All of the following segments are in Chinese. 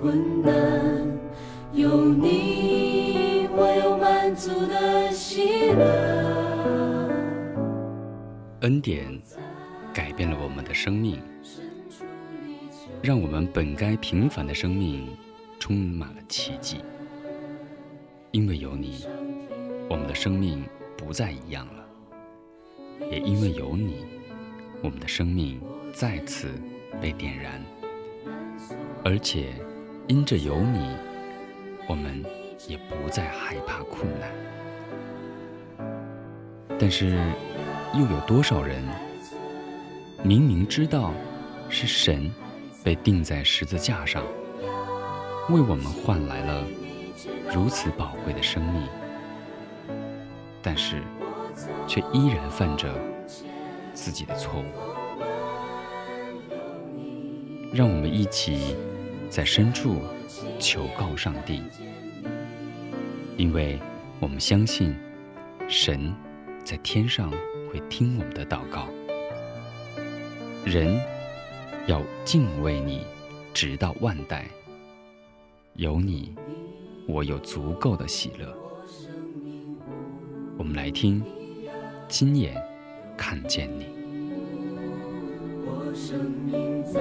困难；有你，我有满足的喜乐。恩典改变了我们的生命，让我们本该平凡的生命充满了奇迹。因为有你，我们的生命不再一样了；也因为有你，我们的生命再次被点燃。而且，因着有你，我们也不再害怕困难。但是，又有多少人明明知道是神被钉在十字架上，为我们换来了如此宝贵的生命，但是却依然犯着自己的错误？让我们一起在深处求告上帝，因为我们相信神在天上会听我们的祷告。人要敬畏你，直到万代。有你，我有足够的喜乐。我们来听，亲眼看见你。我生命在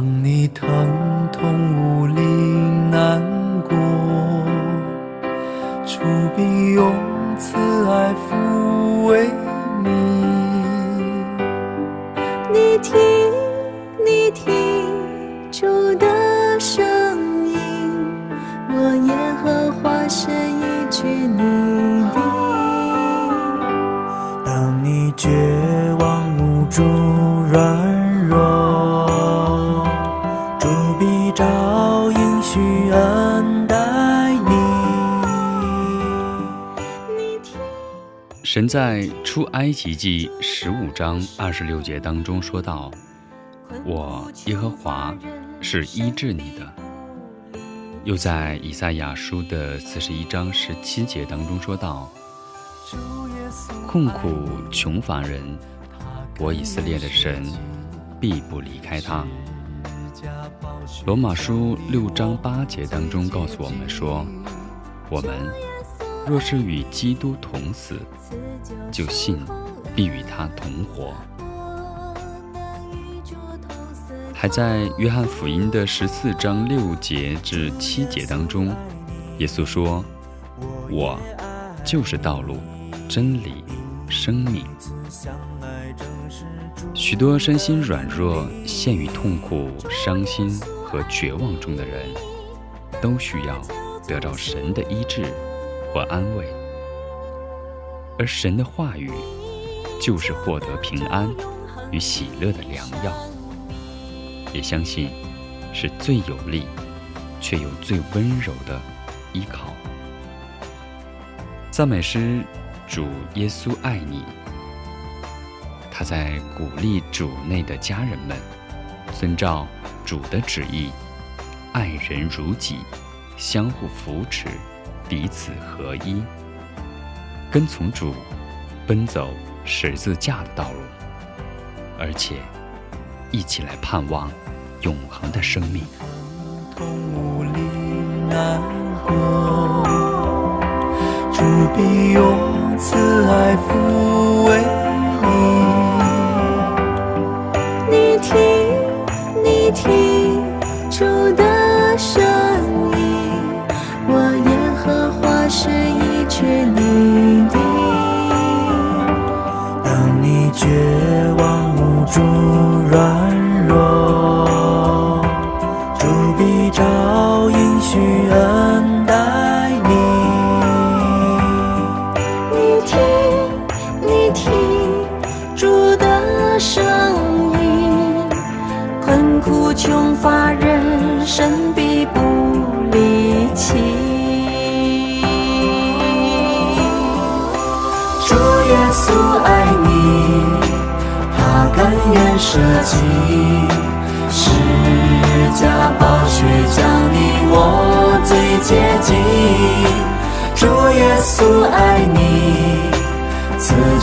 当你疼痛无力难过，主必用慈爱抚慰你。你听，你听主的声音，我耶和华是医治你。当你绝望无助软神在出埃及记十五章二十六节当中说道：“我耶和华是医治你的。”又在以赛亚书的四十一章十七节当中说道：“困苦穷乏人，我以色列的神必不离开他。”罗马书六章八节当中告诉我们说：“我们若是与基督同死，就信必与他同活。”还在约翰福音的十四章六节至七节当中，耶稣说：“我就是道路、真理、生命。”许多身心软弱、陷于痛苦、伤心和绝望中的人，都需要得到神的医治和安慰，而神的话语就是获得平安与喜乐的良药。也相信是最有力却又最温柔的依靠。赞美诗，主耶稣爱你。他在鼓励主内的家人们，遵照主的旨意，爱人如己，相互扶持，彼此合一，跟从主，奔走十字架的道路，而且。一起来盼望永恒的生命。痛无力难过，主必用慈爱抚慰你。你听，你听主的软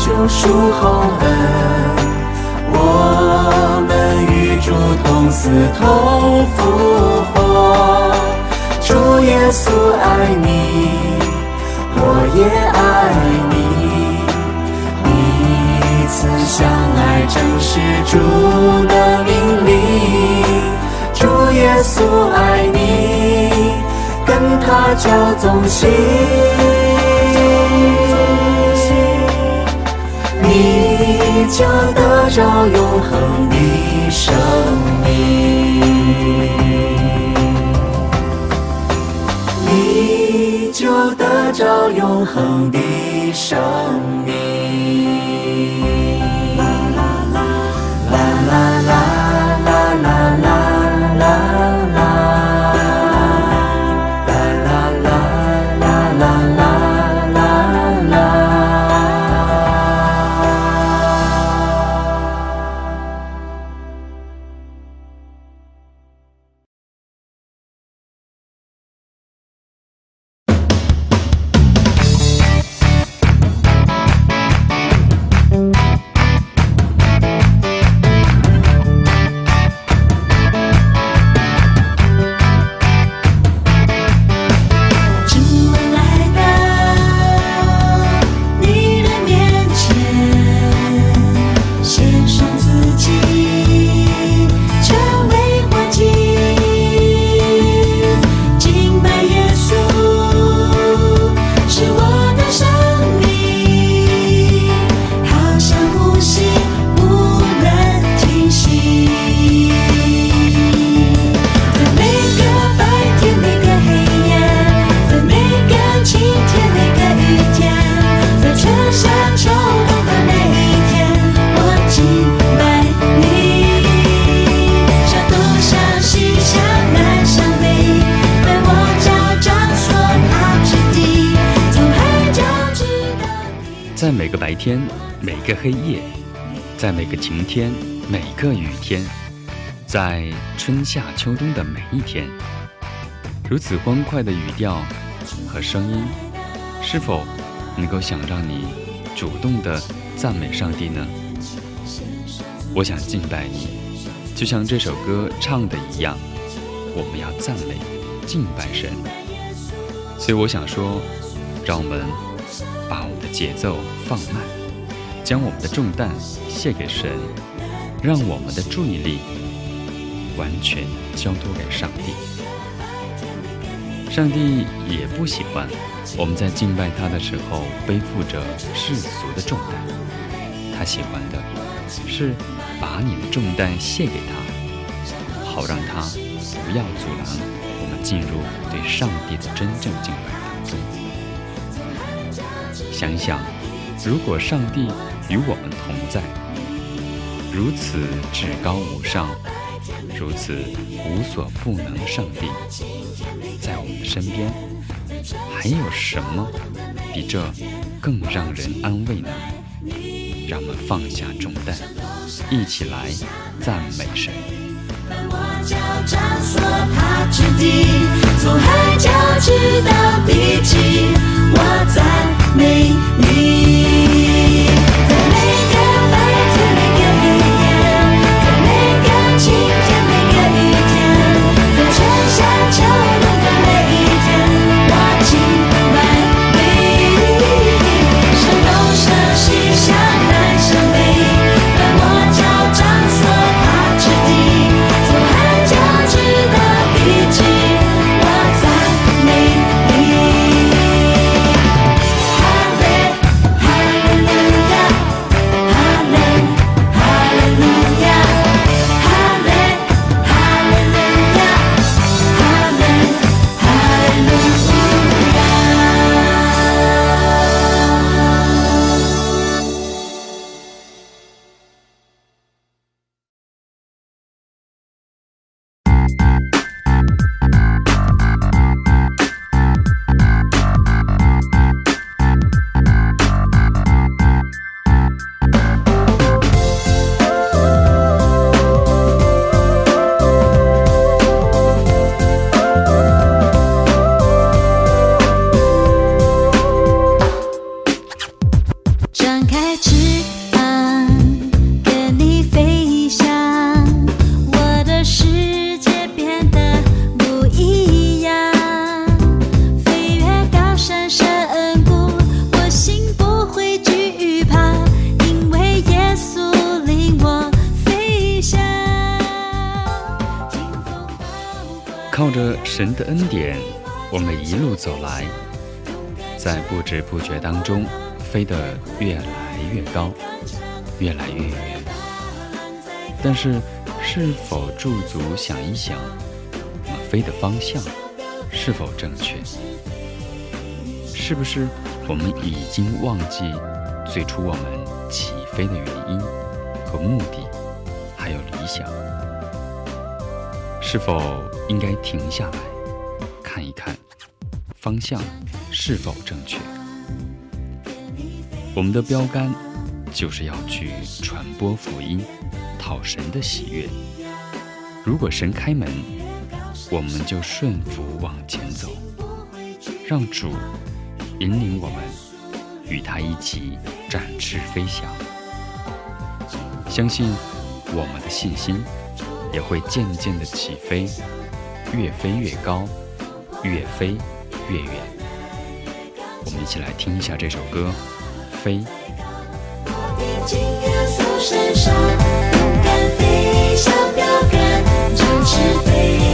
救赎厚恩，我们与主同死同复活。主耶稣爱你，我也爱你。彼此相爱，正是主的命令。主耶稣爱你，跟他交总行，你就得着永恒的生命。你就得着永恒的生命。天，每个黑夜，在每个晴天，每个雨天，在春夏秋冬的每一天，如此欢快的语调和声音，是否能够想让你主动的赞美上帝呢？我想敬拜你，就像这首歌唱的一样，我们要赞美、敬拜神。所以我想说，让我们把我们的节奏放慢，将我们的重担卸给神，让我们的注意力完全交托给上帝。上帝也不喜欢我们在敬拜他的时候背负着世俗的重担，他喜欢的是把你的重担卸给他，好让他不要阻拦我们。进入对上帝的真正敬拜当中。想想，如果上帝与我们同在，如此至高无上、如此无所不能的上帝在我们的身边，还有什么比这更让人安慰呢？让我们放下重担，一起来赞美神。从海角直到地极，我赞美你。着神的恩典，我们一路走来，在不知不觉当中，飞得越来越高，越来越远。但是，是否驻足想一想，我们飞的方向是否正确？是不是我们已经忘记最初我们起飞的原因和目的，还有理想？是否应该停下来看一看方向是否正确？我们的标杆就是要去传播福音，讨神的喜悦。如果神开门，我们就顺服往前走，让主引领我们，与他一起展翅飞翔。相信我们的信心也会渐渐的起飞，越飞越高，越飞越远。我们一起来听一下这首歌《飞》。飞向标杆，展翅飞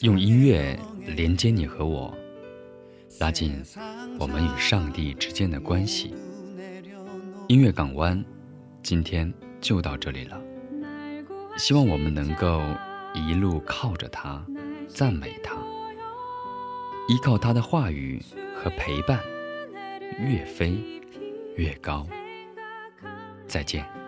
用音乐连接你和我，拉近我们与上帝之间的关系。音乐港湾，今天就到这里了。希望我们能够一路靠着它，赞美它，依靠它的话语和陪伴，越飞越高。再见。